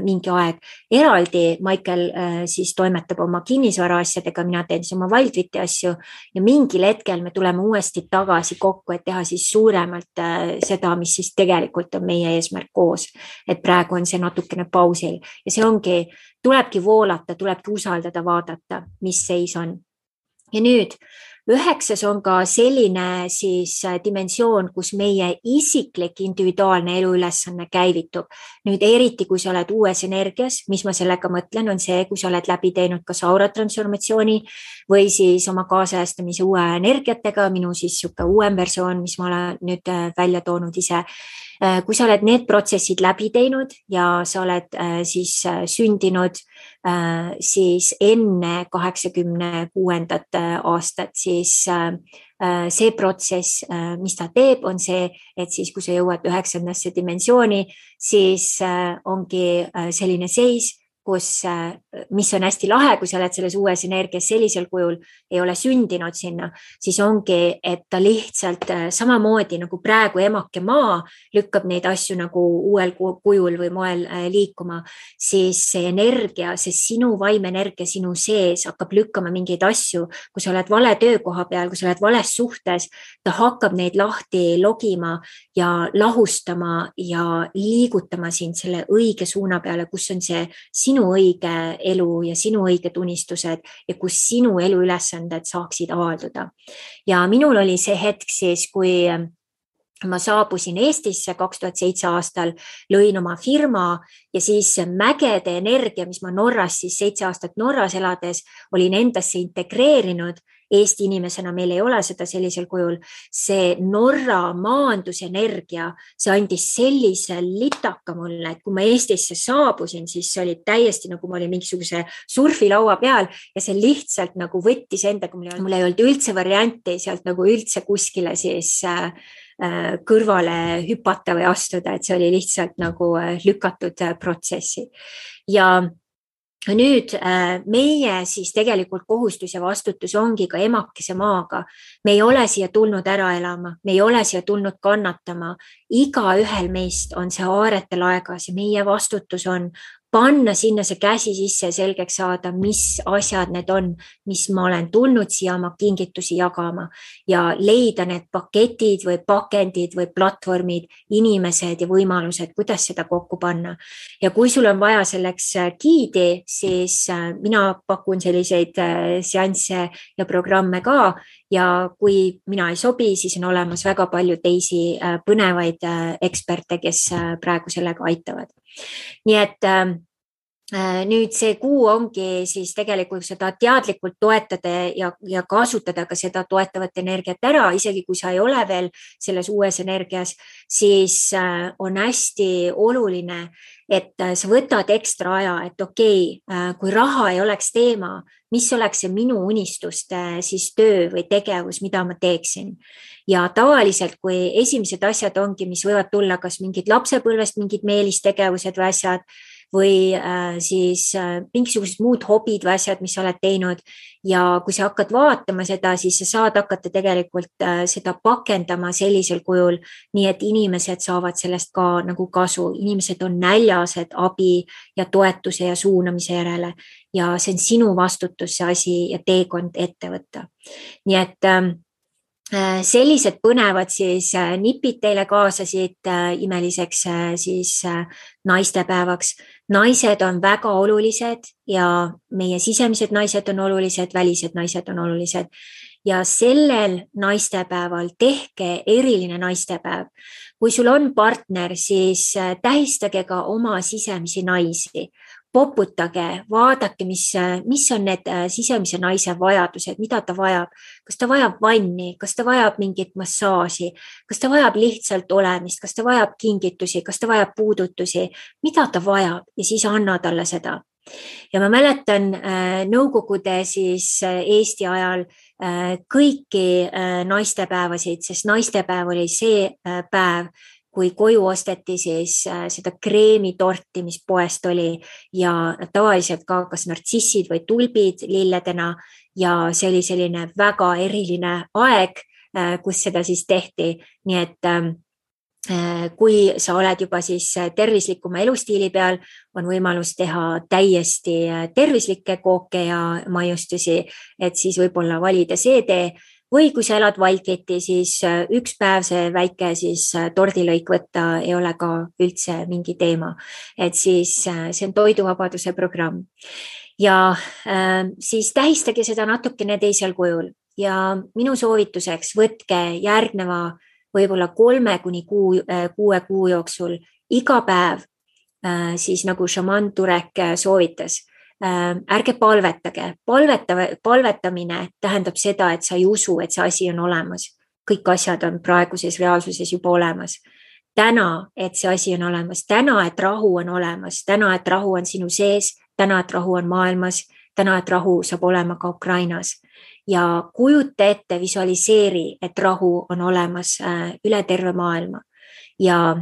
mingi aeg eraldi. Maicel äh, siis toimetab oma kinnisvara asjadega, mina teen siis oma Wildwiti asju ja mingil hetkel me tuleme uuesti tagasi kokku, et teha siis suuremalt äh, seda, mis siis tegelikult on meie eesmärk koos. et praegu on see natukene pausil ja see ongi, tulebki voolata, tulebki usaldada, vaadata, mis seis on. ja nüüd üheksas on ka selline siis äh, dimensioon, kus meie isiklik individuaalne eluülesanne käivitub. nüüd eriti, kui sa oled uues energias, mis ma sellega mõtlen, on see, kui sa oled läbi teinud kas aura transformatsiooni või siis oma kaasajastamise uue energiatega, minu siis niisugune uuem versioon, mis ma olen nüüd äh, välja toonud ise kui sa oled need protsessid läbi teinud ja sa oled siis sündinud siis enne kaheksakümne kuuendat aastat, siis see protsess, mis ta teeb, on see, et siis, kui sa jõuad üheksandasse dimensiooni, siis ongi selline seis kus, äh, mis on hästi lahe, kui sa oled selles uues energias sellisel kujul, ei ole sündinud sinna, siis ongi, et ta lihtsalt äh, samamoodi nagu praegu emake maa lükkab neid asju nagu uuel kujul või moel äh, liikuma, siis see energia, see sinu vaimenergia sinu sees hakkab lükkama mingeid asju, kui sa oled vale töökoha peal, kui sa oled vales suhtes, ta hakkab neid lahti logima ja lahustama ja liigutama sind selle õige suuna peale, kus on see sinu õige elu ja sinu õiged unistused ja kus sinu eluülesanded saaksid avalduda. ja minul oli see hetk siis, kui ma saabusin Eestisse kaks tuhat seitse aastal, lõin oma firma ja siis mägede energia, mis ma Norras siis seitse aastat Norras elades olin endasse integreerinud Eesti inimesena meil ei ole seda sellisel kujul. see Norra maandusenergia, see andis sellise litaka mulle, et kui ma Eestisse saabusin, siis see oli täiesti nagu ma olin mingisuguse surfilaua peal ja see lihtsalt nagu võttis endaga, mul ei olnud üldse varianti sealt nagu üldse kuskile siis äh, äh, kõrvale hüpata või astuda, et see oli lihtsalt nagu äh, lükatud protsessi ja nüüd äh, meie siis tegelikult kohustus ja vastutus ongi ka emakese maaga. me ei ole siia tulnud ära elama, me ei ole siia tulnud kannatama. igaühel meist on see haarete laegas ja meie vastutus on panna sinna see käsi sisse ja selgeks saada, mis asjad need on, mis ma olen tulnud siia oma kingitusi jagama ja leida need paketid või pakendid või platvormid, inimesed ja võimalused, kuidas seda kokku panna. ja kui sul on vaja selleks äh, giidi, siis äh, mina pakun selliseid äh, seansse ja programme ka ja kui mina ei sobi, siis on olemas väga palju teisi põnevaid eksperte, kes praegu sellega aitavad. Nii et ähm, äh, nüüd see kuu ongi siis tegelikult seda teadlikult toetada ja, ja kasutada ka seda toetavat energiat ära, isegi kui sa ei ole veel selles uues energias, siis äh, on hästi oluline, et äh, sa võtad ekstra aja, et okei okay,, kui raha ei oleks teema, mis oleks see minu unistuste siis töö või tegevus, mida ma teeksin? Ja tavaliselt, kui esimesed asjad ongi, mis võivad tulla, kas mingid lapsepõlvest mingid meelistegevused või asjad või äh, siis äh, mingisugused muud hobid või asjad, mis sa oled teinud. ja kui sa hakkad vaatama seda, siis sa saad hakata tegelikult äh, seda pakendama sellisel kujul, nii et inimesed saavad sellest ka nagu kasu, inimesed on näljased abi ja toetuse ja suunamise järele ja see on sinu vastutus, see asi ja teekond ette võtta. nii et ähm, Äh, sellised põnevad siis äh, nipid teile kaasasid äh, imeliseks siis naistepäevaks. naised on väga olulised ja meie sisemised naised on olulised, välised naised on olulised ja sellel naistepäeval tehke eriline naistepäev. kui sul on partner, siis tähistage ka oma sisemisi naisi poputage, vaadake, mis, mis on need äh, sisemise naise vajadused, mida ta vajab. kas ta vajab vanni, kas ta vajab mingit massaaži, kas ta vajab lihtsalt olemist, kas ta vajab kingitusi, kas ta vajab puudutusi, mida ta vajab? Ja siis anna talle seda. ja ma mäletan äh, Nõukogude siis äh, Eesti ajal kõiki naistepäevasid, sest naistepäev oli see päev kui koju osteti siis äh, seda kreemitorti, mis poest oli ja tavaliselt ka kas nartsissid või tulbid lilledena. Ja see oli selline väga eriline aeg, äh, kus seda siis tehti, nii et ähm, äh, kui sa oled juba siis tervislikuma elustiili peal, on võimalus teha täiesti tervislikke kooke ja maiustusi, et siis võib-olla valida see tee või kui sa elad Wildcati, siis äh, üks päev see väike siis äh, tordilõik võtta ei ole ka üldse mingi teema. et siis äh, see on toiduvabaduse programm. Ja äh, siis tähistage seda natukene teisel kujul. Ja minu soovituseks võtke järgneva võib-olla kolme kuni kuu, kuue kuu jooksul iga päev siis nagu šamaan Turek soovitas ärge palvetage, palveta, palvetamine tähendab seda, et sa ei usu, et see asi on olemas. kõik asjad on praeguses reaalsuses juba olemas täna, et see asi on olemas, täna, et rahu on olemas, täna, et rahu on sinu sees, täna, et rahu on maailmas, täna, et rahu saab olema ka Ukrainas. ja kujuta ette, visualiseeri, et rahu on olemas äh, üle terve maailma. ja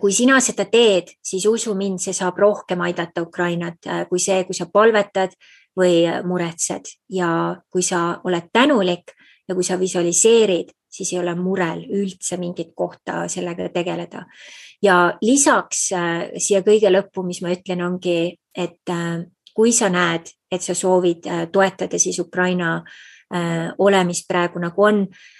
kui sina seda teed, siis usu mind, see saab rohkem aidata Ukrainat äh, kui see, kui sa palvetad või muretsed ja kui sa oled tänulik ja kui sa visualiseerid, siis ei ole murel üldse mingit kohta sellega tegeleda. ja lisaks äh, siia kõige lõppu, mis ma ütlen, ongi, et äh, kui sa näed, et sa soovid äh, toetada siis Ukraina äh, olemist praegu nagu on äh,,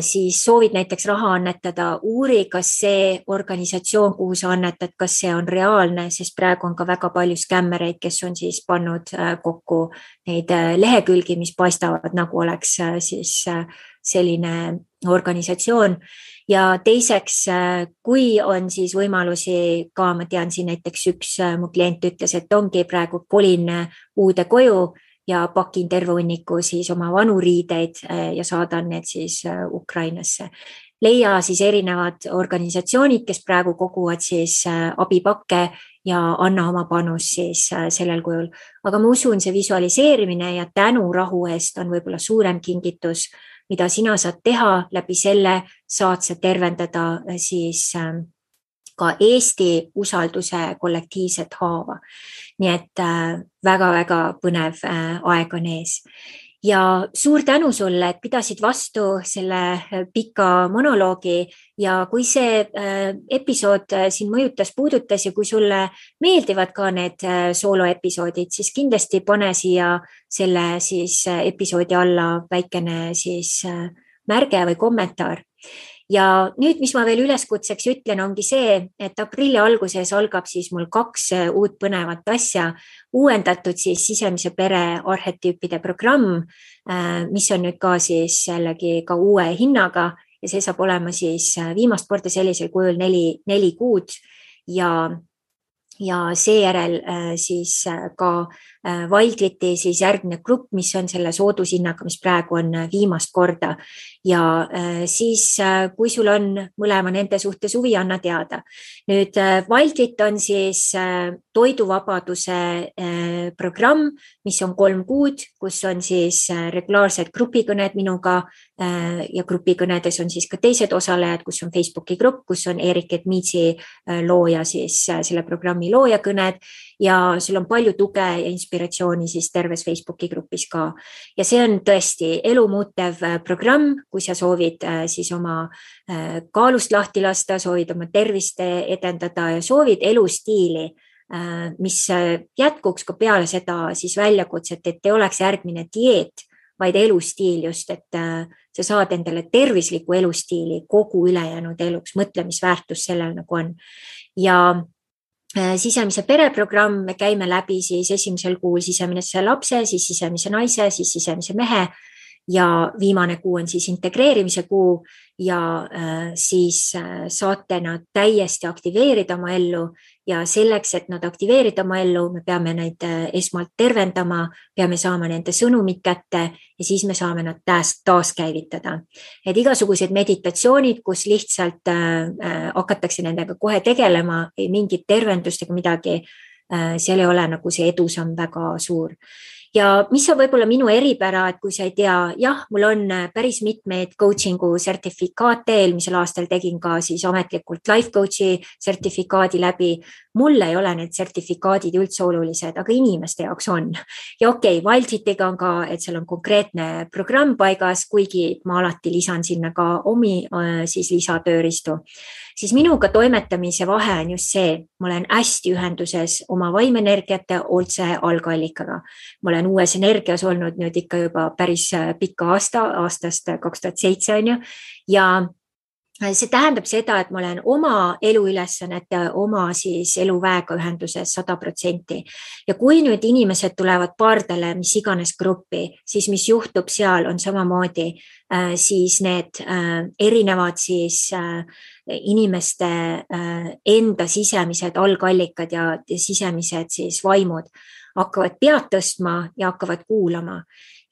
siis soovid näiteks raha annetada, uuri, kas see organisatsioon, kuhu sa annetad, kas see on reaalne, sest praegu on ka väga palju skämmereid, kes on siis pannud äh, kokku neid äh, lehekülgi, mis paistavad nagu oleks äh, siis äh, selline organisatsioon. Ja teiseks, äh, kui on siis võimalusi ka, ma tean siin näiteks üks äh, mu klient ütles, et ongi praegu kolin äh, uude koju ja pakin terve hunniku siis oma vanu riideid ja saadan need siis Ukrainasse. leia siis erinevad organisatsioonid, kes praegu koguvad siis abipakke ja anna oma panus siis sellel kujul. aga ma usun, see visualiseerimine ja tänu rahu eest on võib-olla suurem kingitus mida sina saad teha, läbi selle saad sa tervendada siis ka Eesti usalduse kollektiivset haava. nii et väga-väga äh, põnev äh, aeg on ees ja suur tänu sulle, et pidasid vastu selle äh, pika monoloogi ja kui see episood sind mõjutas, puudutas ja kui sulle meeldivad ka need sooloepisoodid, siis kindlasti pane siia selle siis episoodi alla väikene siis märge või kommentaar ja nüüd, mis ma veel üleskutseks ütlen, ongi see, et aprilli alguses algab siis mul kaks äh, uut põnevat asja. uuendatud siis sisemise pere arhetüüpide programm, äh, mis on nüüd ka siis jällegi ka uue hinnaga ja see saab olema siis äh, viimast korda sellisel kujul neli, neli kuud ja ja seejärel siis ka Wildliti siis järgmine grupp, mis on selle soodushinnaga, mis praegu on viimast korda ja äh, siis, äh, kui sul on mõlema nende suhtes huvi, anna teada. nüüd äh, on siis toiduvabaduse programm, mis on kolm kuud, kus on siis regulaarsed grupikõned minuga ja grupikõnedes on siis ka teised osalejad, kus on Facebooki grupp, kus on Erik Etmitsi looja siis selle programmi loojakõned ja sul on palju tuge ja inspiratsiooni siis terves Facebooki grupis ka. ja see on tõesti elumuutev programm kui sa soovid äh, siis oma äh, kaalust lahti lasta, soovid oma tervist edendada ja soovid elustiili, äh, mis jätkuks ka peale seda siis väljakutset, et ei oleks järgmine dieet, vaid elustiil just, et sa saad endale tervisliku elustiili kogu ülejäänud eluks, mõtlemisväärtus sellel nagu on. ja sisemise pereprogramm, me käime läbi siis esimesel kuul sisemise lapse, siis sisemise naise, siis sisemise mehe. Ja viimane kuu on siis integreerimise kuu ja äh, siis äh, saate nad täiesti aktiveerida oma ellu ja selleks, et nad aktiveerida oma ellu, me peame neid äh, esmalt tervendama, peame saama nende sõnumid kätte ja siis me saame nad taas, taaskäivitada. et igasugused meditatsioonid, kus lihtsalt äh, hakatakse nendega kohe tegelema, ei mingit tervendust ega midagi äh,, seal ei ole nagu see edusamm väga suur ja mis on võib-olla minu eripära, et kui sa ei tea, jah, mul on äh, päris mitmeid coaching'u sertifikaate, eelmisel aastal tegin ka siis ametlikult life coach'i sertifikaadi läbi. mul ei ole need sertifikaadid üldse olulised, aga inimeste jaoks on. ja okei okay,, Wildfitiga on ka, et seal on konkreetne programm paigas, kuigi ma alati lisan sinna ka omi äh, siis lisatööriistu siis minuga toimetamise vahe on just see, ma olen hästi ühenduses oma vaimenergiate otse algallikaga. ma olen uues energias olnud nüüd ikka juba päris äh, pikka aasta, aastast kaks tuhat seitse on ju ja see tähendab seda, et ma olen oma eluülesannete, oma siis eluväega ühenduses sada protsenti. ja kui nüüd inimesed tulevad pardale, mis iganes gruppi, siis mis juhtub seal, on samamoodi äh, siis need äh, erinevad siis äh, inimeste enda sisemised algallikad ja sisemised siis vaimud hakkavad pead tõstma ja hakkavad kuulama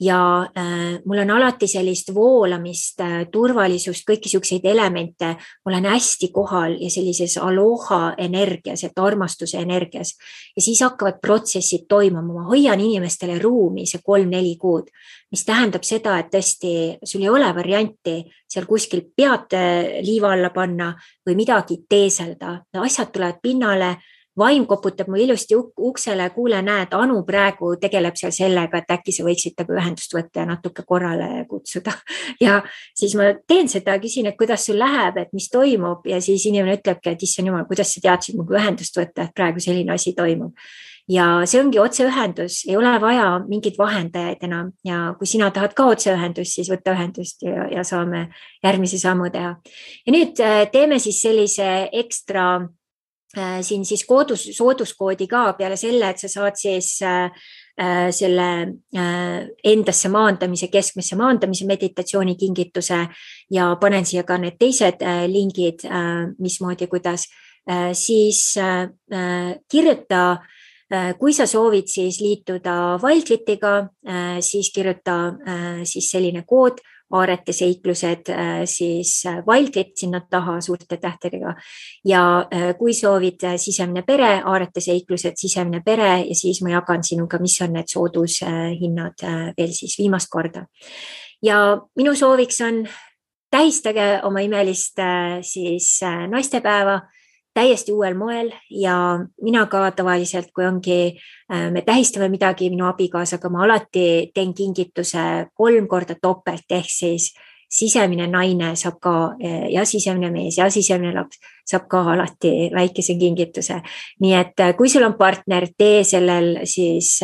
ja äh, mul on alati sellist voolamist äh,, turvalisust, kõiki siukseid elemente, olen hästi kohal ja sellises aloha energias, et armastuse energias. ja siis hakkavad protsessid toimuma, ma hoian inimestele ruumi see kolm-neli kuud, mis tähendab seda, et tõesti sul ei ole varianti seal kuskil pead äh, liiva alla panna või midagi teeselda, asjad tulevad pinnale vaim koputab mu ilusti uksele, kuule, näed, Anu praegu tegeleb seal sellega, et äkki sa võiksid temaga ühendust võtta ja natuke korrale kutsuda. ja siis ma teen seda, küsin, et kuidas sul läheb, et mis toimub ja siis inimene ütlebki, et issand jumal, kuidas sa teadsid minuga ühendust võtta, et praegu selline asi toimub ja see ongi otseühendus, ei ole vaja mingeid vahendajaid enam ja kui sina tahad ka otseühendust, siis võta ühendust ja, ja saame järgmise sammu teha. ja nüüd äh, teeme siis sellise ekstra siin siis koodus, sooduskoodi ka peale selle, et sa saad siis äh, äh, selle endasse maandamise, keskmesse maandamise meditatsiooni kingituse ja panen siia ka need teised lingid, mismoodi, kuidas, siis kirjuta kui sa soovid siis liituda Wildlitiga, siis kirjuta siis selline kood aarete seiklused, äh, siis äh, Wildit sinna taha suurte tähtedega. ja äh, kui soovid sisemine pere, aarete seiklused, sisemine pere ja siis ma jagan sinuga, mis on need soodushinnad veel siis viimast korda. ja minu sooviks on tähistage oma imelist siis naistepäeva täiesti uuel moel ja mina ka tavaliselt, kui ongi, äh, me tähistame midagi minu abikaasaga, ma alati teen kingituse kolm korda topelt ehk siis sisemine naine saab ka äh, ja sisemine mees ja sisemine laps saab ka alati väikese kingituse. nii et äh, kui sul on partner, tee sellel siis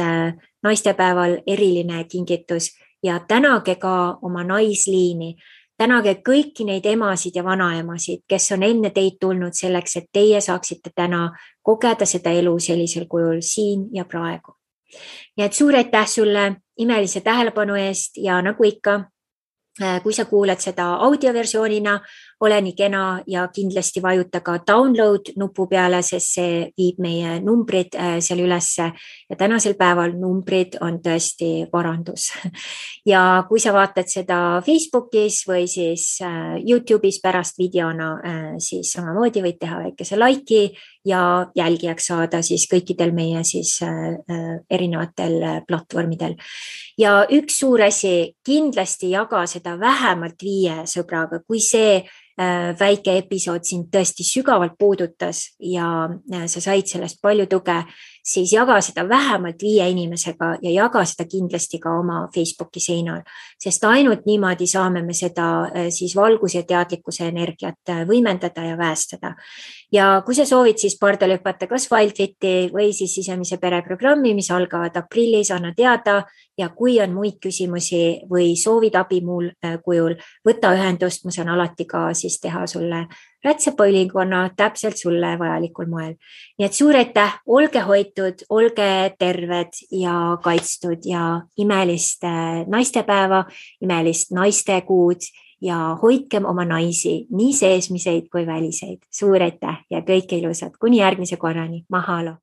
naistepäeval eriline kingitus ja tänage ka oma naisliini tänage kõiki neid emasid ja vanaemasid, kes on enne teid tulnud selleks, et teie saaksite täna kogeda seda elu sellisel kujul siin ja praegu. nii et suur aitäh sulle imelise tähelepanu eest ja nagu ikka, kui sa kuulad seda audioversioonina, ole nii kena ja kindlasti vajuta ka download nupu peale, sest see viib meie numbrid äh, seal ülesse ja tänasel päeval numbrid on tõesti varandus. ja kui sa vaatad seda Facebookis või siis äh, Youtube'is pärast videona, äh, siis samamoodi võid teha väikese like'i ja jälgijaks saada siis kõikidel meie siis erinevatel platvormidel. ja üks suur asi, kindlasti jaga seda vähemalt viie sõbraga, kui see väike episood sind tõesti sügavalt puudutas ja äh, sa said sellest palju tuge, siis jaga seda vähemalt viie inimesega ja jaga seda kindlasti ka oma Facebooki seinal, sest ainult niimoodi saame me seda äh, siis valguse ja teadlikkuse energiat äh, võimendada ja väestada. Ja kui sa soovid siis pardale hüpata kas Wildfiti või siis sisemise pere programmi, mis algavad aprillis, anna teada. Ja kui on muid küsimusi või soovid abi muul äh, kujul, võta ühendust, ma saan alati ka siis teha sulle rätsepõlikonna täpselt sulle vajalikul moel. nii et suur aitäh, olge hoitud, olge terved ja kaitstud ja imelist naistepäeva, imelist naistekuud ja hoidkem oma naisi, nii seesmiseid kui väliseid. suur aitäh ja kõike ilusat, kuni järgmise korrani, mahalo